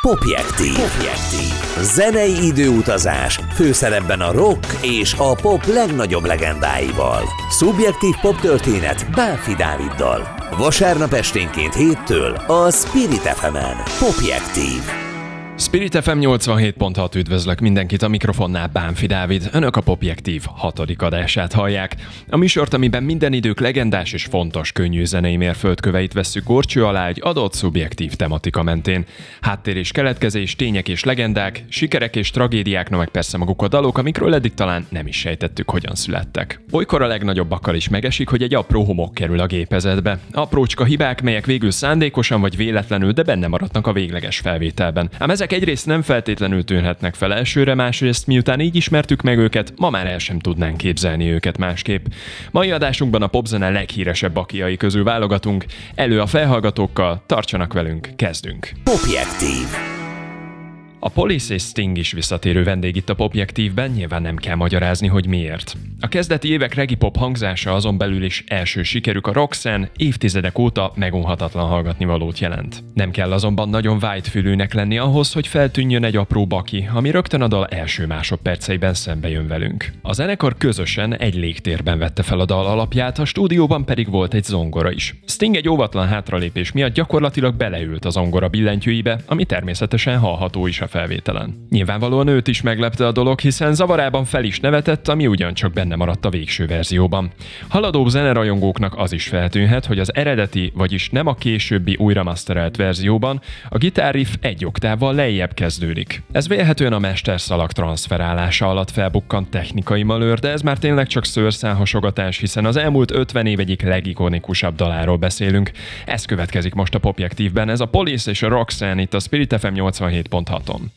Popjektív. Popjektív. Zenei időutazás, főszerepben a rock és a pop legnagyobb legendáival. Szubjektív pop történet Bánfi Dáviddal. Vasárnap esténként héttől a Spirit fm Popjektív. Spirit FM 87.6 üdvözlök mindenkit a mikrofonnál Bánfi Dávid. Önök a Popjektív hatodik adását hallják. A műsort, amiben minden idők legendás és fontos könnyű zenei mérföldköveit vesszük gorcső alá egy adott szubjektív tematika mentén. Háttér és keletkezés, tények és legendák, sikerek és tragédiák, no meg persze maguk a dalok, amikről eddig talán nem is sejtettük, hogyan születtek. Olykor a legnagyobbakkal is megesik, hogy egy apró homok kerül a gépezetbe. Aprócska hibák, melyek végül szándékosan vagy véletlenül, de benne maradnak a végleges felvételben. Ám ezek egyrészt nem feltétlenül tűnhetnek fel elsőre, másrészt miután így ismertük meg őket, ma már el sem tudnánk képzelni őket másképp. Mai adásunkban a popzene leghíresebb bakiai közül válogatunk, elő a felhallgatókkal, tartsanak velünk, kezdünk. Popjektív. A Police és Sting is visszatérő vendég itt a Popjektívben, nyilván nem kell magyarázni, hogy miért. A kezdeti évek regi pop hangzása azon belül is első sikerük a Roxanne évtizedek óta megunhatatlan hallgatni valót jelent. Nem kell azonban nagyon fülűnek lenni ahhoz, hogy feltűnjön egy apró baki, ami rögtön a dal első másodperceiben szembe jön velünk. A zenekar közösen egy légtérben vette fel a dal alapját, a stúdióban pedig volt egy zongora is. Sting egy óvatlan hátralépés miatt gyakorlatilag beleült a zongora billentyűibe, ami természetesen hallható is a felvételen. Nyilvánvalóan őt is meglepte a dolog, hiszen zavarában fel is nevetett, ami ugyancsak benne maradt a végső verzióban. Haladó zenerajongóknak az is feltűnhet, hogy az eredeti, vagyis nem a későbbi újra masterelt verzióban a gitárriff egy oktávval lejjebb kezdődik. Ez vélhetően a mesterszalag transferálása alatt felbukkant technikai malőr, de ez már tényleg csak szőrszálhasogatás, hiszen az elmúlt 50 év egyik legikonikusabb daláról beszélünk. Ez következik most a Popjektívben, ez a Police és a Roxanne itt a Spirit FM 87.6-on. on.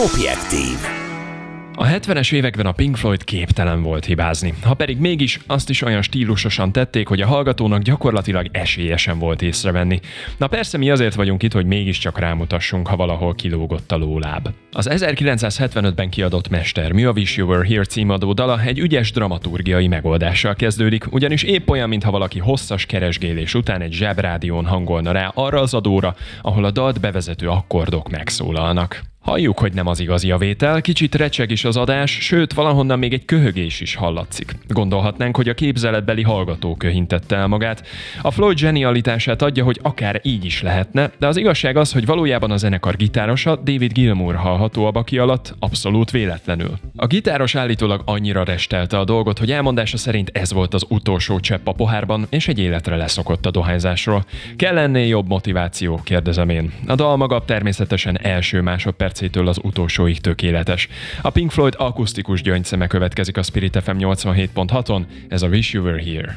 Popjektív. A 70-es években a Pink Floyd képtelen volt hibázni. Ha pedig mégis, azt is olyan stílusosan tették, hogy a hallgatónak gyakorlatilag esélyesen volt észrevenni. Na persze mi azért vagyunk itt, hogy mégiscsak rámutassunk, ha valahol kilógott a lóláb. Az 1975-ben kiadott Mester Mi a Wish You Were Here címadó dala egy ügyes dramaturgiai megoldással kezdődik, ugyanis épp olyan, mintha valaki hosszas keresgélés után egy zsebrádión hangolna rá arra az adóra, ahol a dalt bevezető akkordok megszólalnak. Halljuk, hogy nem az igazi a vétel, kicsit recseg is az adás, sőt, valahonnan még egy köhögés is hallatszik. Gondolhatnánk, hogy a képzeletbeli hallgató köhintette el magát. A Floyd zsenialitását adja, hogy akár így is lehetne, de az igazság az, hogy valójában a zenekar gitárosa David Gilmour hallható a baki alatt, abszolút véletlenül. A gitáros állítólag annyira restelte a dolgot, hogy elmondása szerint ez volt az utolsó csepp a pohárban, és egy életre leszokott a dohányzásról. Kell ennél jobb motiváció, kérdezem én. A dal maga természetesen első másodperc percétől az utolsóig tökéletes. A Pink Floyd akusztikus gyöngyszeme következik a Spirit FM 87.6-on, ez a Wish You Were Here.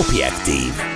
Popjektív.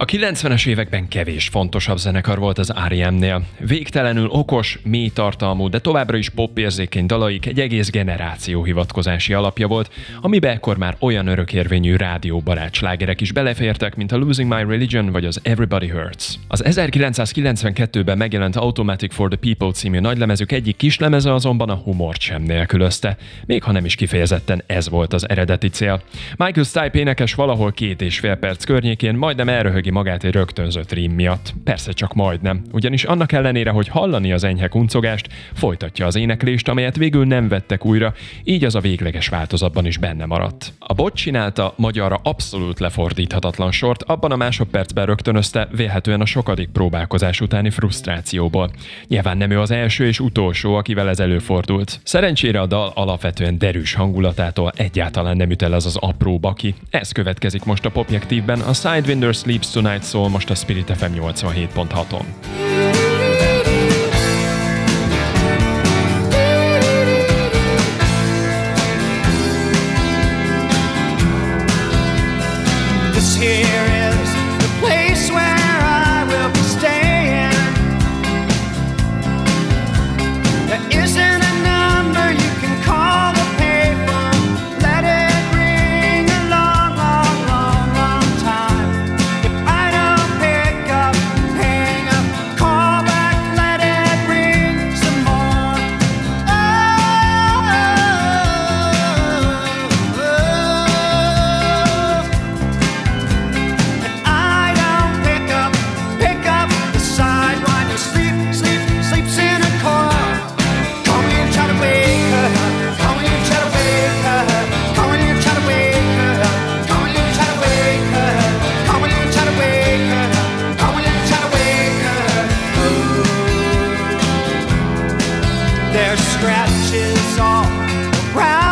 A 90-es években kevés fontosabb zenekar volt az R.E.M.-nél. Végtelenül okos, mély tartalmú, de továbbra is popérzékeny dalaik egy egész generáció hivatkozási alapja volt, amibe ekkor már olyan örökérvényű rádióbarát slágerek is belefértek, mint a Losing My Religion vagy az Everybody Hurts. Az 1992-ben megjelent Automatic for the People című nagylemezük egyik kislemeze azonban a humort sem nélkülözte, még ha nem is kifejezetten ez volt az eredeti cél. Michael Stipe énekes valahol két és fél perc környékén majdnem elröhögi ki magát egy rögtönzött rím miatt. Persze csak majdnem, ugyanis annak ellenére, hogy hallani az enyhe kuncogást, folytatja az éneklést, amelyet végül nem vettek újra, így az a végleges változatban is benne maradt. A bot csinálta magyarra abszolút lefordíthatatlan sort, abban a másodpercben rögtönözte vélhetően a sokadik próbálkozás utáni frusztrációból. Nyilván nem ő az első és utolsó, akivel ez előfordult. Szerencsére a dal alapvetően derűs hangulatától egyáltalán nem üt el az az apró baki. Ez következik most a popjektívben, a Sidewinder Sleeps Tonight szól most a Spirit FM 87.6-on. This There's scratches all around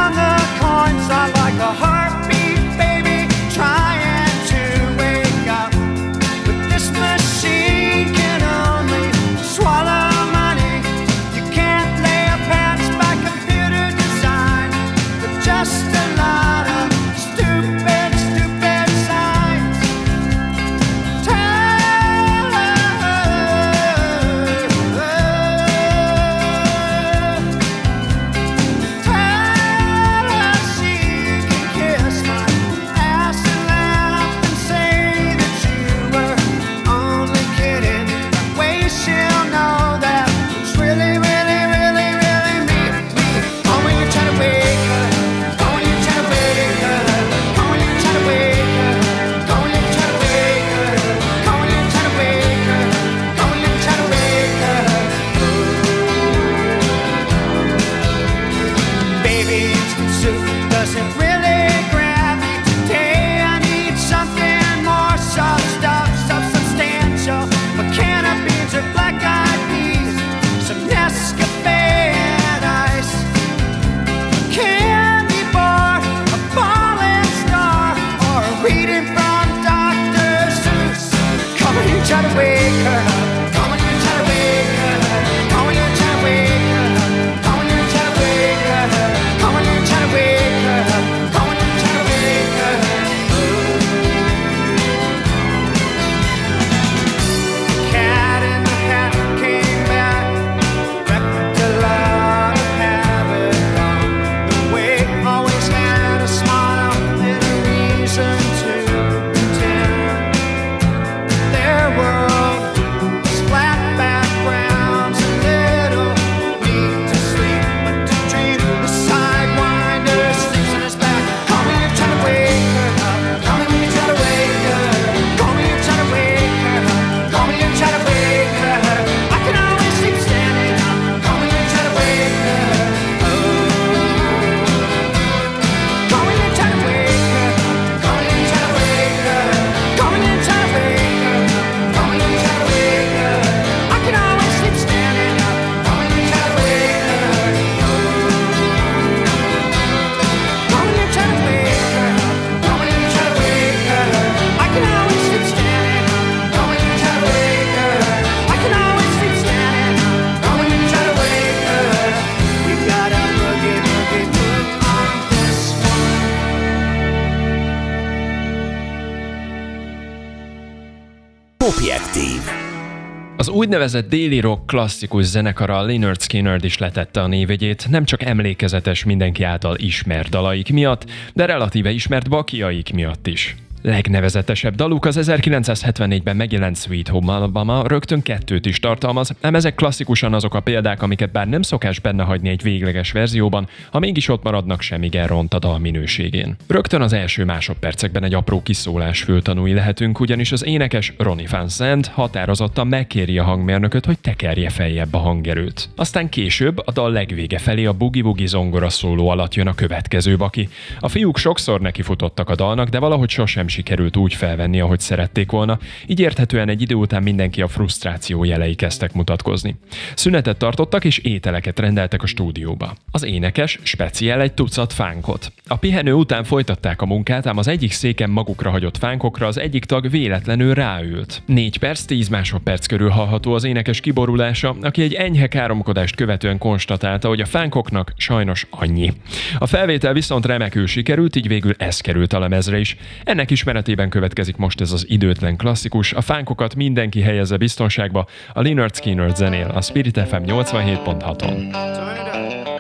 úgynevezett déli rock klasszikus zenekara Leonard Skinner is letette a névegyét, nem csak emlékezetes mindenki által ismert dalaik miatt, de relatíve ismert bakiaik miatt is. Legnevezetesebb daluk az 1974-ben megjelent Sweet Home Alabama rögtön kettőt is tartalmaz, nem ezek klasszikusan azok a példák, amiket bár nem szokás benne hagyni egy végleges verzióban, ha mégis ott maradnak, semmi elront a dal minőségén. Rögtön az első másodpercekben egy apró kiszólás föltanúi lehetünk, ugyanis az énekes Ronnie Van Zandt határozottan megkéri a hangmérnököt, hogy tekerje feljebb a hangerőt. Aztán később a dal legvége felé a Woogie zongora szóló alatt jön a következő baki. A fiúk sokszor nekifutottak a dalnak, de valahogy sosem sikerült úgy felvenni, ahogy szerették volna, így érthetően egy idő után mindenki a frusztráció jelei kezdtek mutatkozni. Szünetet tartottak és ételeket rendeltek a stúdióba. Az énekes speciál egy tucat fánkot. A pihenő után folytatták a munkát, ám az egyik széken magukra hagyott fánkokra az egyik tag véletlenül ráült. 4 perc, 10 másodperc körül hallható az énekes kiborulása, aki egy enyhe káromkodást követően konstatálta, hogy a fánkoknak sajnos annyi. A felvétel viszont remekül sikerült, így végül ez került a lemezre is. Ennek is ismeretében következik most ez az időtlen klasszikus, a fánkokat mindenki helyezze biztonságba, a Leonard Skinner zenél, a Spirit FM 87.6-on.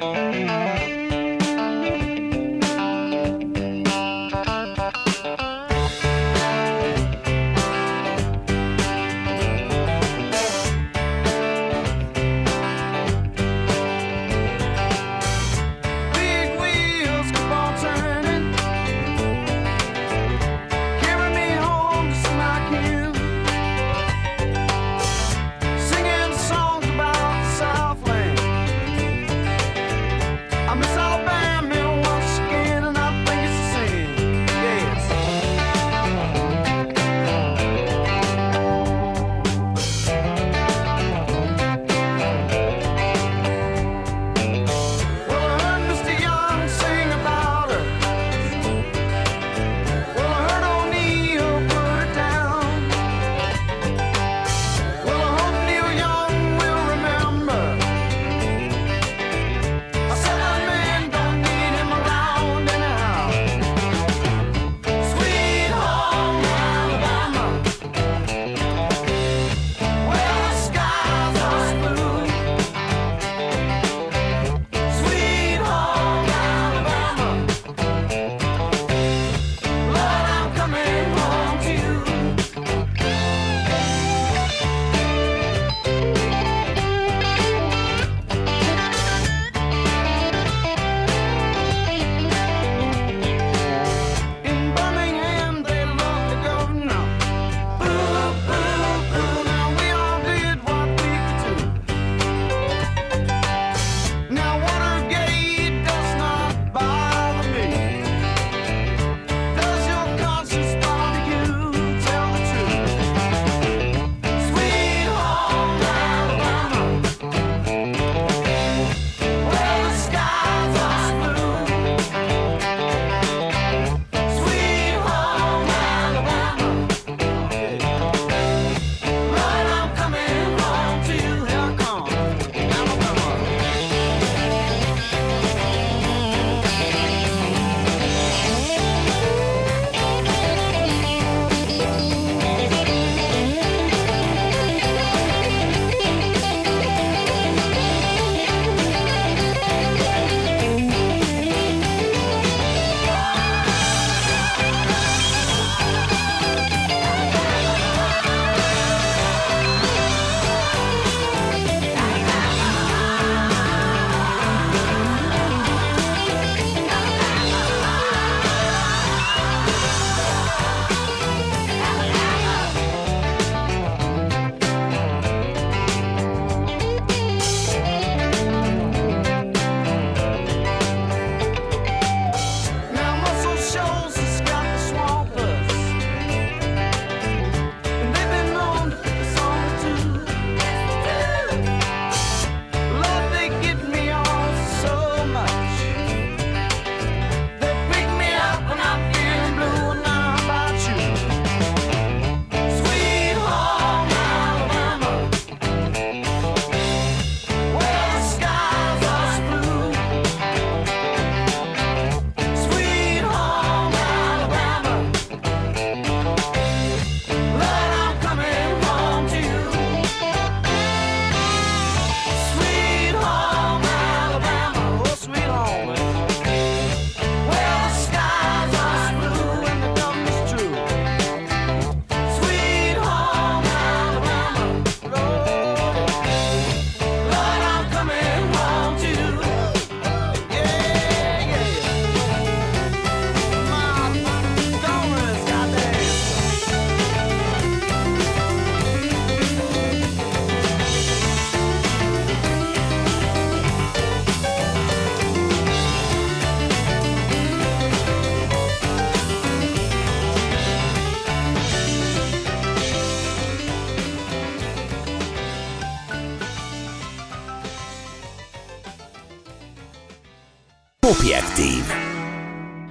Popjektív.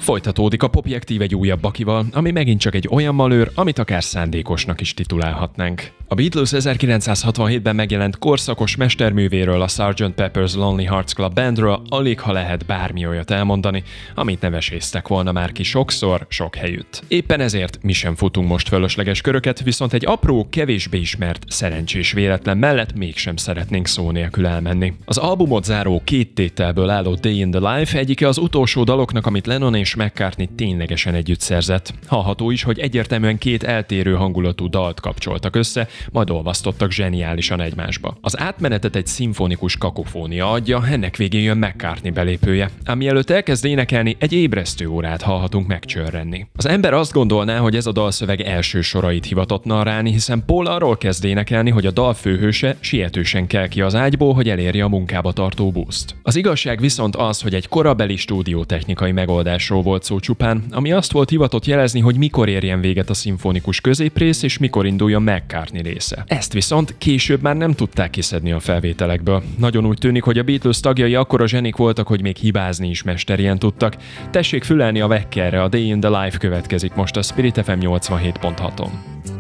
Folytatódik a Popjektív egy újabb bakival, ami megint csak egy olyan malőr, amit akár szándékosnak is titulálhatnánk. A Beatles 1967-ben megjelent korszakos mesterművéről, a Sgt. Pepper's Lonely Hearts Club Bandről alig ha lehet bármi olyat elmondani, amit neveséztek volna már ki sokszor, sok helyütt. Éppen ezért mi sem futunk most fölösleges köröket, viszont egy apró, kevésbé ismert, szerencsés véletlen mellett mégsem szeretnénk szó nélkül elmenni. Az albumot záró két tételből álló Day in the Life egyike az utolsó daloknak, amit Lennon és McCartney ténylegesen együtt szerzett. Hallható is, hogy egyértelműen két eltérő hangulatú dalt kapcsoltak össze, majd olvasztottak zseniálisan egymásba. Az átmenetet egy szimfonikus kakofónia adja, ennek végén jön McCartney belépője, ami előtt elkezd énekelni, egy ébresztő órát hallhatunk megcsörrenni. Az ember azt gondolná, hogy ez a dalszöveg első sorait hivatott narrálni, hiszen Paul arról kezd énekelni, hogy a dal főhőse sietősen kell ki az ágyból, hogy elérje a munkába tartó buszt. Az igazság viszont az, hogy egy korabeli stúdiótechnikai megoldásról volt szó csupán, ami azt volt hivatott jelezni, hogy mikor érjen véget a szimfonikus középrész és mikor induljon McCartney része. Ezt viszont később már nem tudták kiszedni a felvételekből. Nagyon úgy tűnik, hogy a Beatles tagjai akkora zsenik voltak, hogy még hibázni is mesterien tudtak. Tessék fülelni a Weckerre, a Day in the Life következik most a Spirit FM 87.6-on.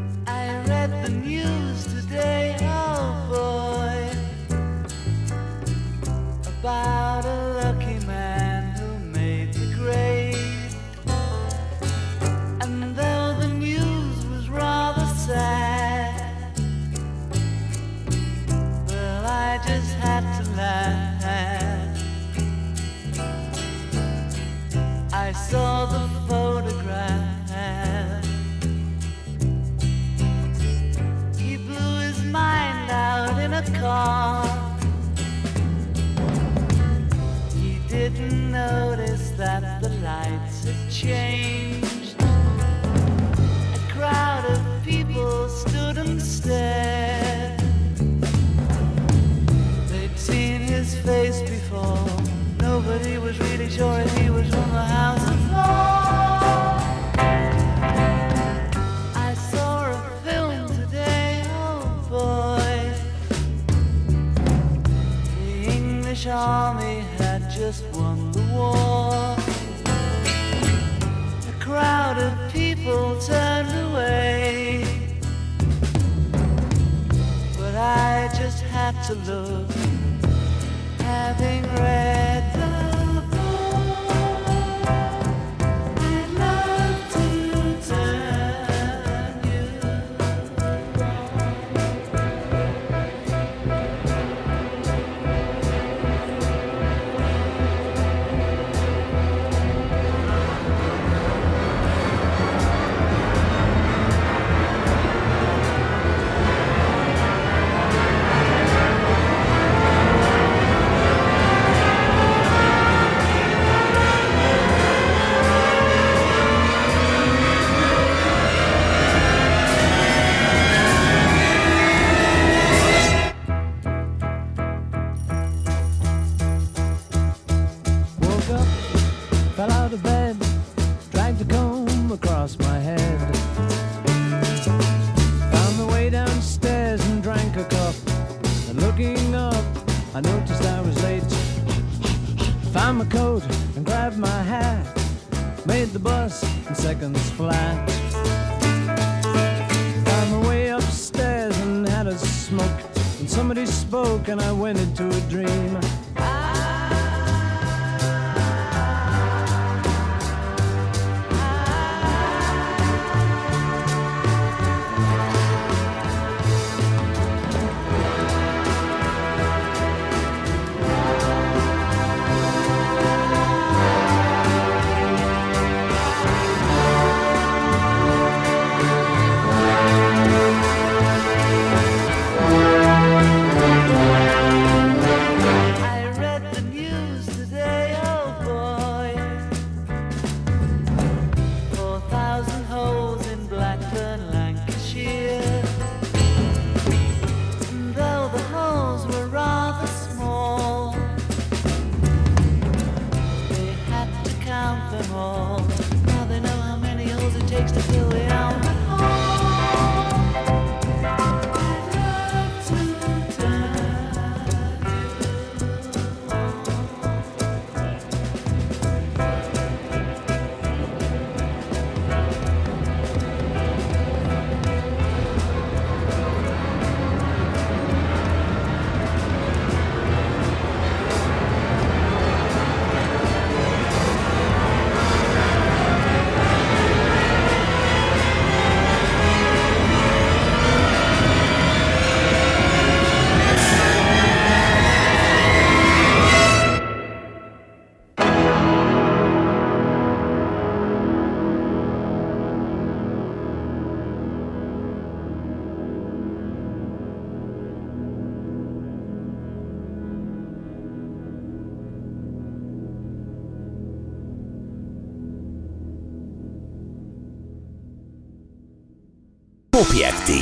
Popjektív.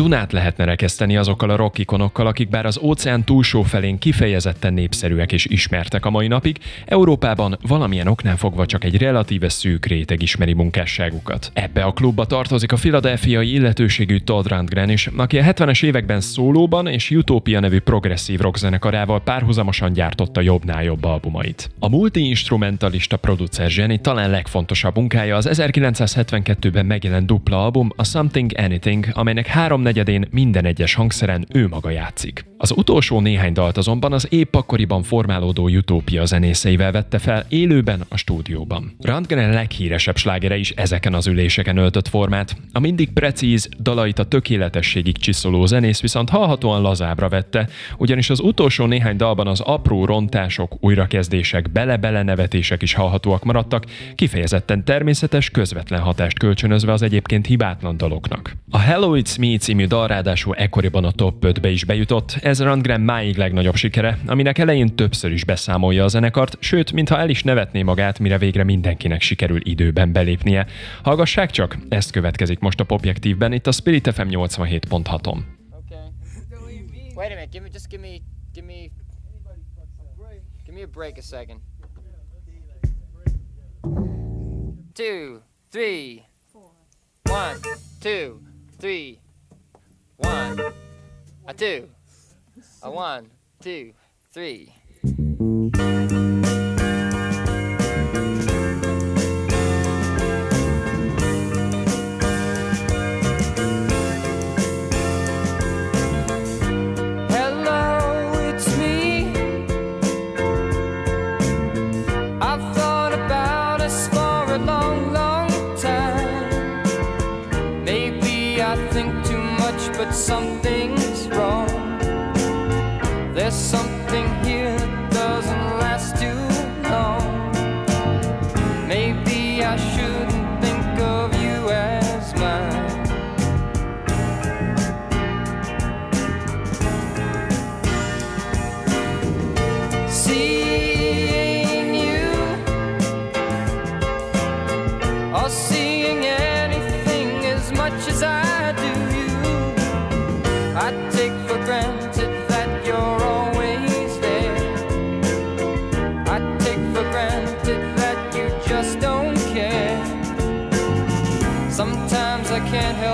Dunát lehetne rekeszteni azokkal a rockikonokkal, akik bár az óceán túlsó felén kifejezetten népszerűek és ismertek a mai napig, Európában valamilyen oknál fogva csak egy relatíve szűk réteg ismeri munkásságukat. Ebbe a klubba tartozik a filadelfiai illetőségű Todd Rundgren is, aki a 70-es években szólóban és Utopia nevű progresszív rock zenekarával párhuzamosan gyártotta jobbnál jobb albumait. A multi-instrumentalista producer zseni talán legfontosabb munkája az 1972-ben megjelent dupla album, a Something Anything, amelynek három háromnegyedén minden egyes hangszeren ő maga játszik. Az utolsó néhány dalt azonban az épp akkoriban formálódó Utópia zenészeivel vette fel élőben a stúdióban. Randgren leghíresebb slágere is ezeken az üléseken öltött formát. A mindig precíz, dalait a tökéletességig csiszoló zenész viszont hallhatóan lazábra vette, ugyanis az utolsó néhány dalban az apró rontások, újrakezdések, bele-bele nevetések is hallhatóak maradtak, kifejezetten természetes, közvetlen hatást kölcsönözve az egyébként hibátlan daloknak. A Hello It's Me című dal ráadásul ekkoriban a top 5-be is bejutott, ez Rundgren máig legnagyobb sikere, aminek elején többször is beszámolja a zenekart, sőt, mintha el is nevetné magát, mire végre mindenkinek sikerül időben belépnie. Hallgassák csak, ezt következik most a Popjektívben, itt a Spirit FM 87.6-on. Okay. Two, three, one, two, three, one, a two, a one, two, three. But something's wrong. There's something can't help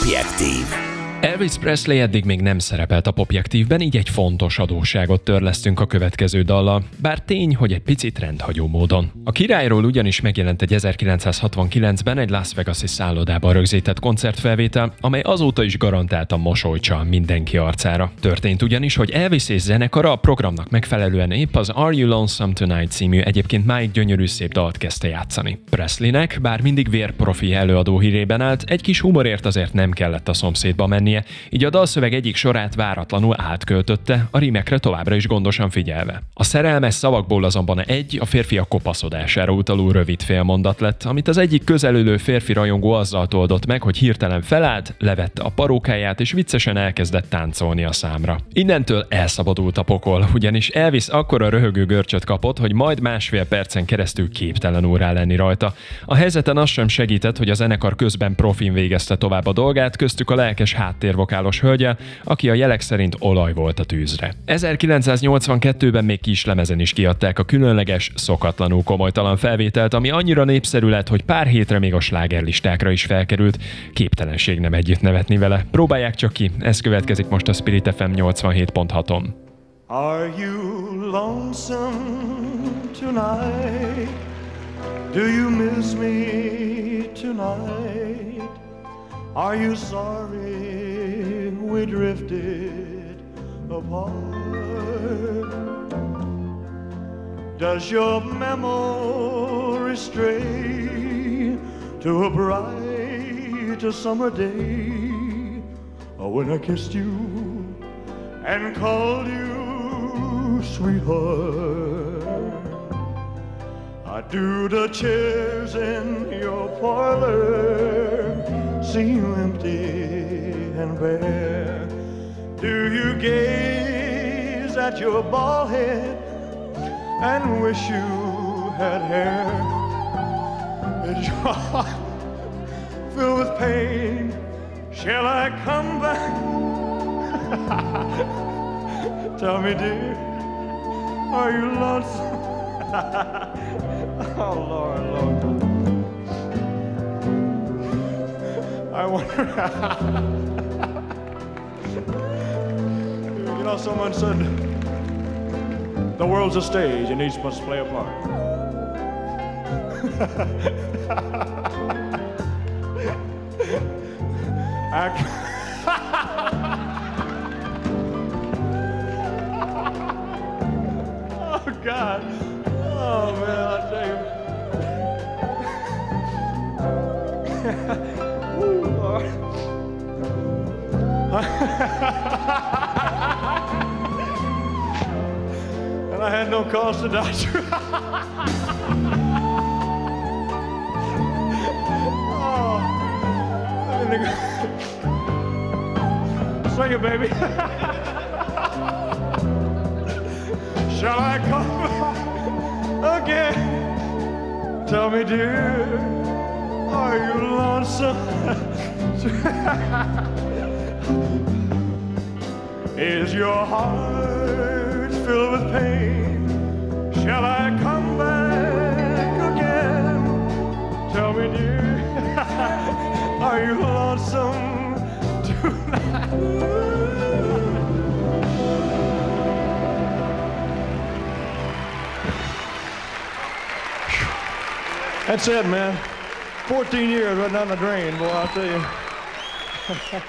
Objektív. Elvis Presley eddig még nem szerepelt a popjektívben, így egy fontos adósságot törlesztünk a következő dallal, bár tény, hogy egy picit rendhagyó módon. A királyról ugyanis megjelent egy 1969-ben egy Las Vegas-i szállodában rögzített koncertfelvétel, amely azóta is garantáltan mosolycsal mindenki arcára. Történt ugyanis, hogy Elvis és zenekara a programnak megfelelően épp az Are You Lonesome Tonight című egyébként máig gyönyörű szép dalt kezdte játszani. Presleynek, bár mindig vérprofi előadó hírében állt, egy kis humorért azért nem kellett a szomszédba menni, lennie, így a dalszöveg egyik sorát váratlanul átköltötte, a rímekre továbbra is gondosan figyelve. A szerelmes szavakból azonban egy a férfiak kopaszodására utaló rövid félmondat lett, amit az egyik közelülő férfi rajongó azzal toldott meg, hogy hirtelen felállt, levette a parókáját és viccesen elkezdett táncolni a számra. Innentől elszabadult a pokol, ugyanis Elvis akkora röhögő görcsöt kapott, hogy majd másfél percen keresztül képtelen órá lenni rajta. A helyzeten az sem segített, hogy a zenekar közben profin végezte tovább a dolgát, köztük a lelkes hát háttérvokálos hölgye, aki a jelek szerint olaj volt a tűzre. 1982-ben még kis lemezen is kiadták a különleges, szokatlanul komolytalan felvételt, ami annyira népszerű lett, hogy pár hétre még a slágerlistákra is felkerült. Képtelenség nem együtt nevetni vele. Próbálják csak ki, ez következik most a Spirit FM 87.6-on. Are you lonesome tonight? Do you miss me tonight? Are you sorry we drifted apart? Does your memory stray to a bright summer day when I kissed you and called you sweetheart? I do the chairs in your parlor seem empty and bare? Do you gaze at your bald head and wish you had hair? Is your heart filled with pain? Shall I come back? Tell me, dear, are you lonesome? oh, Lord, Lord. I wonder. you know, someone said the world's a stage and each must play a part. I, cause to doubt you. oh, the- Sing it, baby. Shall I come again? Tell me, dear, are you lonesome? Is your heart filled with pain? Shall I come back again? Tell me, dear, are you lonesome? That's it, man. 14 years right down the drain, boy, I'll tell you.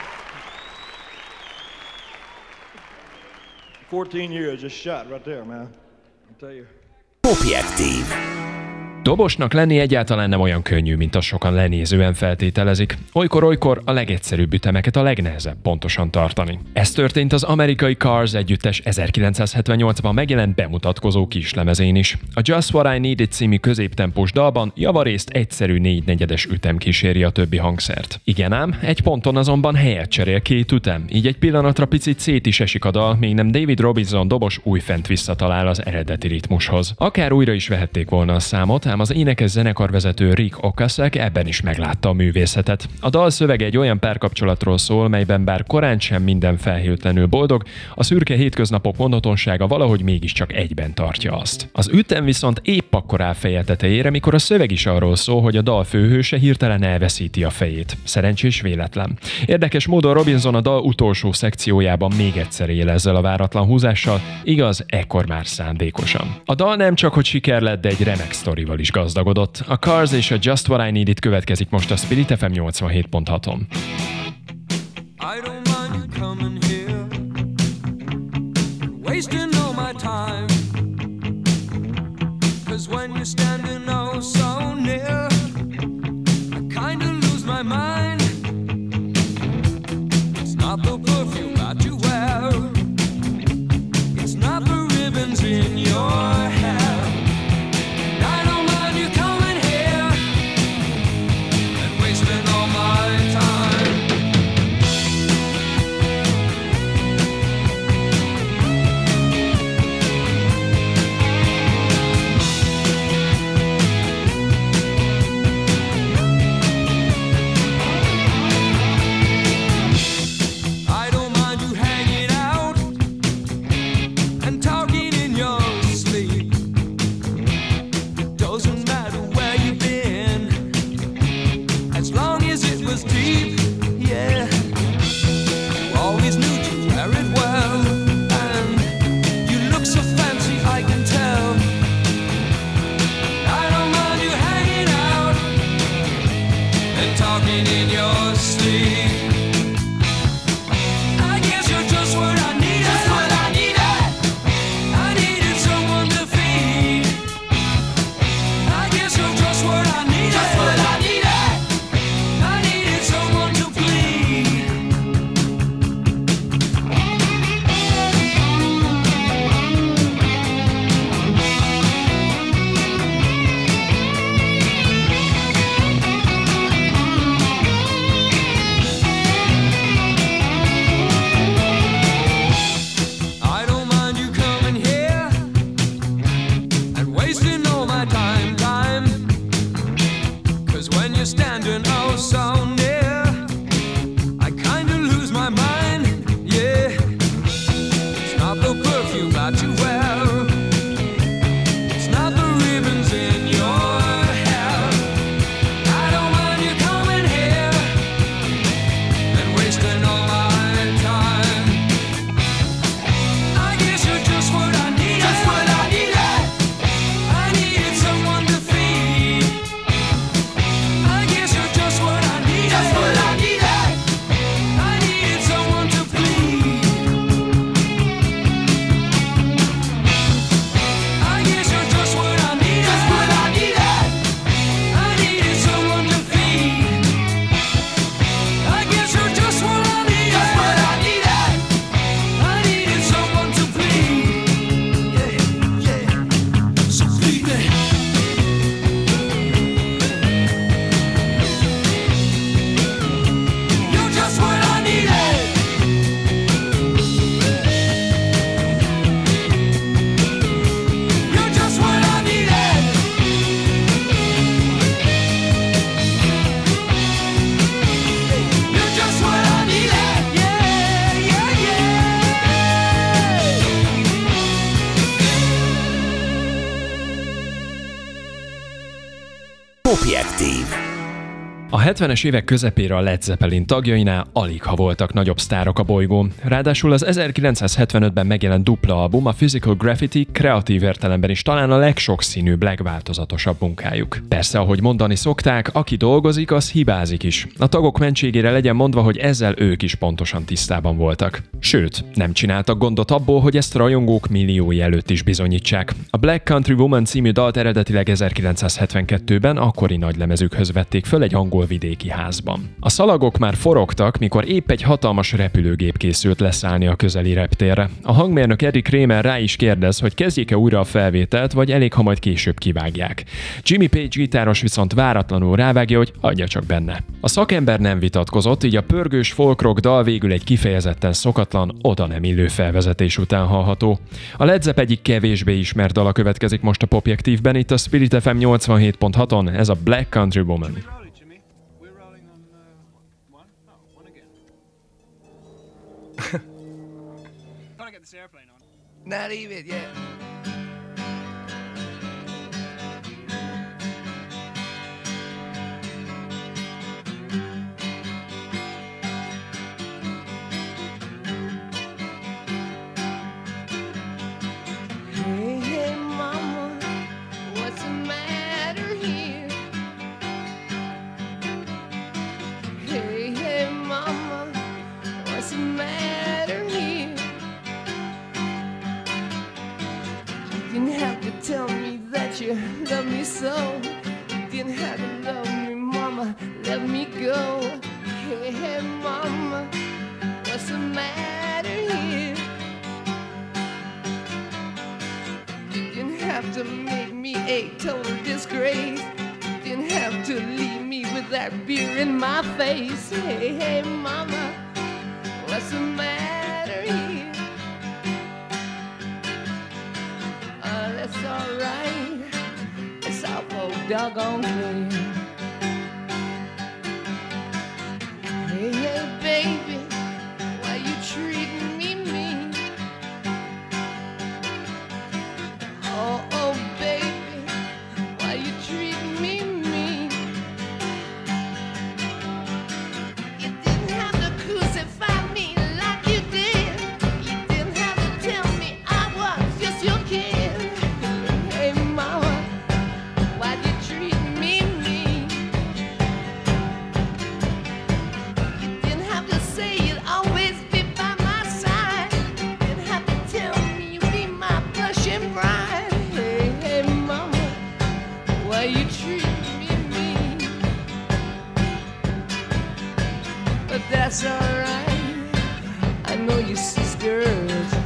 Fourteen years just shot right there, man. I'll tell you. Objektív. Dobosnak lenni egyáltalán nem olyan könnyű, mint azt sokan lenézően feltételezik. Olykor-olykor a legegyszerűbb ütemeket a legnehezebb pontosan tartani. Ez történt az amerikai Cars együttes 1978-ban megjelent bemutatkozó kislemezén is. A Just What I Needed című középtempós dalban javarészt egyszerű négynegyedes ütem kíséri a többi hangszert. Igen ám, egy ponton azonban helyet cserél két ütem, így egy pillanatra picit szét is esik a dal, még nem David Robinson dobos újfent visszatalál az eredeti ritmushoz. Akár újra is vehették volna a számot, ám az énekes zenekarvezető Rick Okasek ebben is meglátta a művészetet. A dal szövege egy olyan párkapcsolatról szól, melyben bár korán sem minden felhőtlenül boldog, a szürke hétköznapok monotonsága valahogy mégiscsak egyben tartja azt. Az ütem viszont épp akkor áll feje tetejére, mikor a szöveg is arról szól, hogy a dal főhőse hirtelen elveszíti a fejét. Szerencsés véletlen. Érdekes módon Robinson a dal utolsó szekciójában még egyszer él ezzel a váratlan húzással, igaz, ekkor már szándékosan. A dal nem csak hogy siker lett, de egy remek sztorival is gazdagodott. A Cars és a Just What I Needed következik most a Spirit FM 87.6-on. I wasting Objektív. A 70-es évek közepére a Led Zeppelin tagjainál alig ha voltak nagyobb sztárok a bolygón. Ráadásul az 1975-ben megjelent dupla album, a Physical Graffiti kreatív értelemben is talán a legsokszínűbb, legváltozatosabb munkájuk. Persze, ahogy mondani szokták, aki dolgozik, az hibázik is. A tagok mentségére legyen mondva, hogy ezzel ők is pontosan tisztában voltak. Sőt, nem csináltak gondot abból, hogy ezt rajongók milliói előtt is bizonyítsák. A Black Country Woman című dalt eredetileg 1972-ben akkori nagylemezükhöz vették föl egy angol távolvidéki házban. A szalagok már forogtak, mikor épp egy hatalmas repülőgép készült leszállni a közeli reptérre. A hangmérnök Eddie Kramer rá is kérdez, hogy kezdjék-e újra a felvételt, vagy elég, hamar később kivágják. Jimmy Page gitáros viszont váratlanul rávágja, hogy hagyja csak benne. A szakember nem vitatkozott, így a pörgős folkrok dal végül egy kifejezetten szokatlan, oda nem illő felvezetés után hallható. A Led Zepp egyik kevésbé ismert dala következik most a Popjektívben, itt a Spirit FM 87.6-on, ez a Black Country Woman. Trying to get this airplane on. Not even yet. your sisters.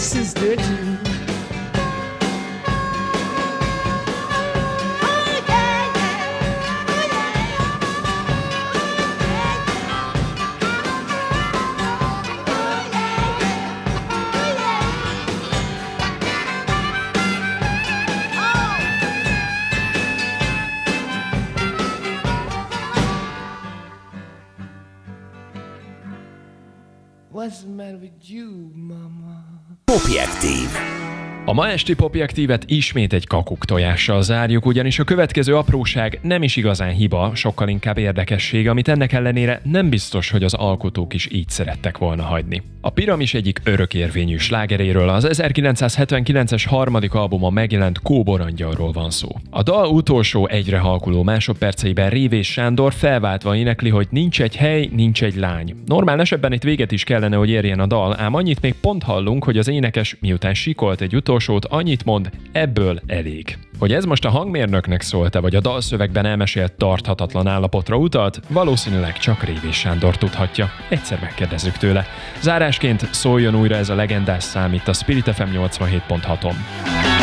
places that A ma esti popjektívet ismét egy kakuk tojással zárjuk, ugyanis a következő apróság nem is igazán hiba, sokkal inkább érdekesség, amit ennek ellenére nem biztos, hogy az alkotók is így szerettek volna hagyni. A Piramis egyik örökérvényű slágeréről, az 1979-es harmadik albuma megjelent Kóborangyalról van szó. A dal utolsó egyre halkuló másodperceiben Révés Sándor felváltva énekli, hogy nincs egy hely, nincs egy lány. Normál esetben itt véget is kellene, hogy érjen a dal, ám annyit még pont hallunk, hogy az énekes miután sikolt egy utolsót, annyit mond, ebből elég. Hogy ez most a hangmérnöknek szólt-e, vagy a dalszövegben elmesélt tarthatatlan állapotra utalt, valószínűleg csak Révés Sándor tudhatja. Egyszer megkérdezzük tőle. Zárásként szóljon újra ez a legendás szám itt a Spirit FM 87.6-on.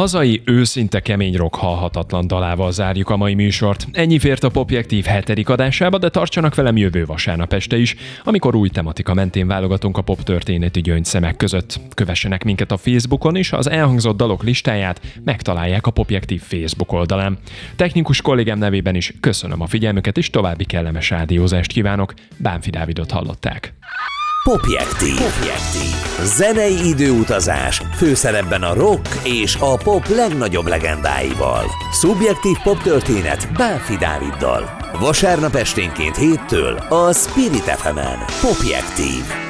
hazai őszinte kemény rock halhatatlan dalával zárjuk a mai műsort. Ennyi fért a Popjektív hetedik adásába, de tartsanak velem jövő vasárnap este is, amikor új tematika mentén válogatunk a pop történeti gyöngyszemek között. Kövessenek minket a Facebookon is, az elhangzott dalok listáját megtalálják a Popjektív Facebook oldalán. Technikus kollégám nevében is köszönöm a figyelmüket, és további kellemes rádiózást kívánok. Bánfi Dávidot hallották. Popjektív. Popjektív. Zenei időutazás, főszerepben a rock és a pop legnagyobb legendáival. Szubjektív pop történet Bánfi Dáviddal. Vasárnap esténként héttől a Spirit fm -en. Popjektív.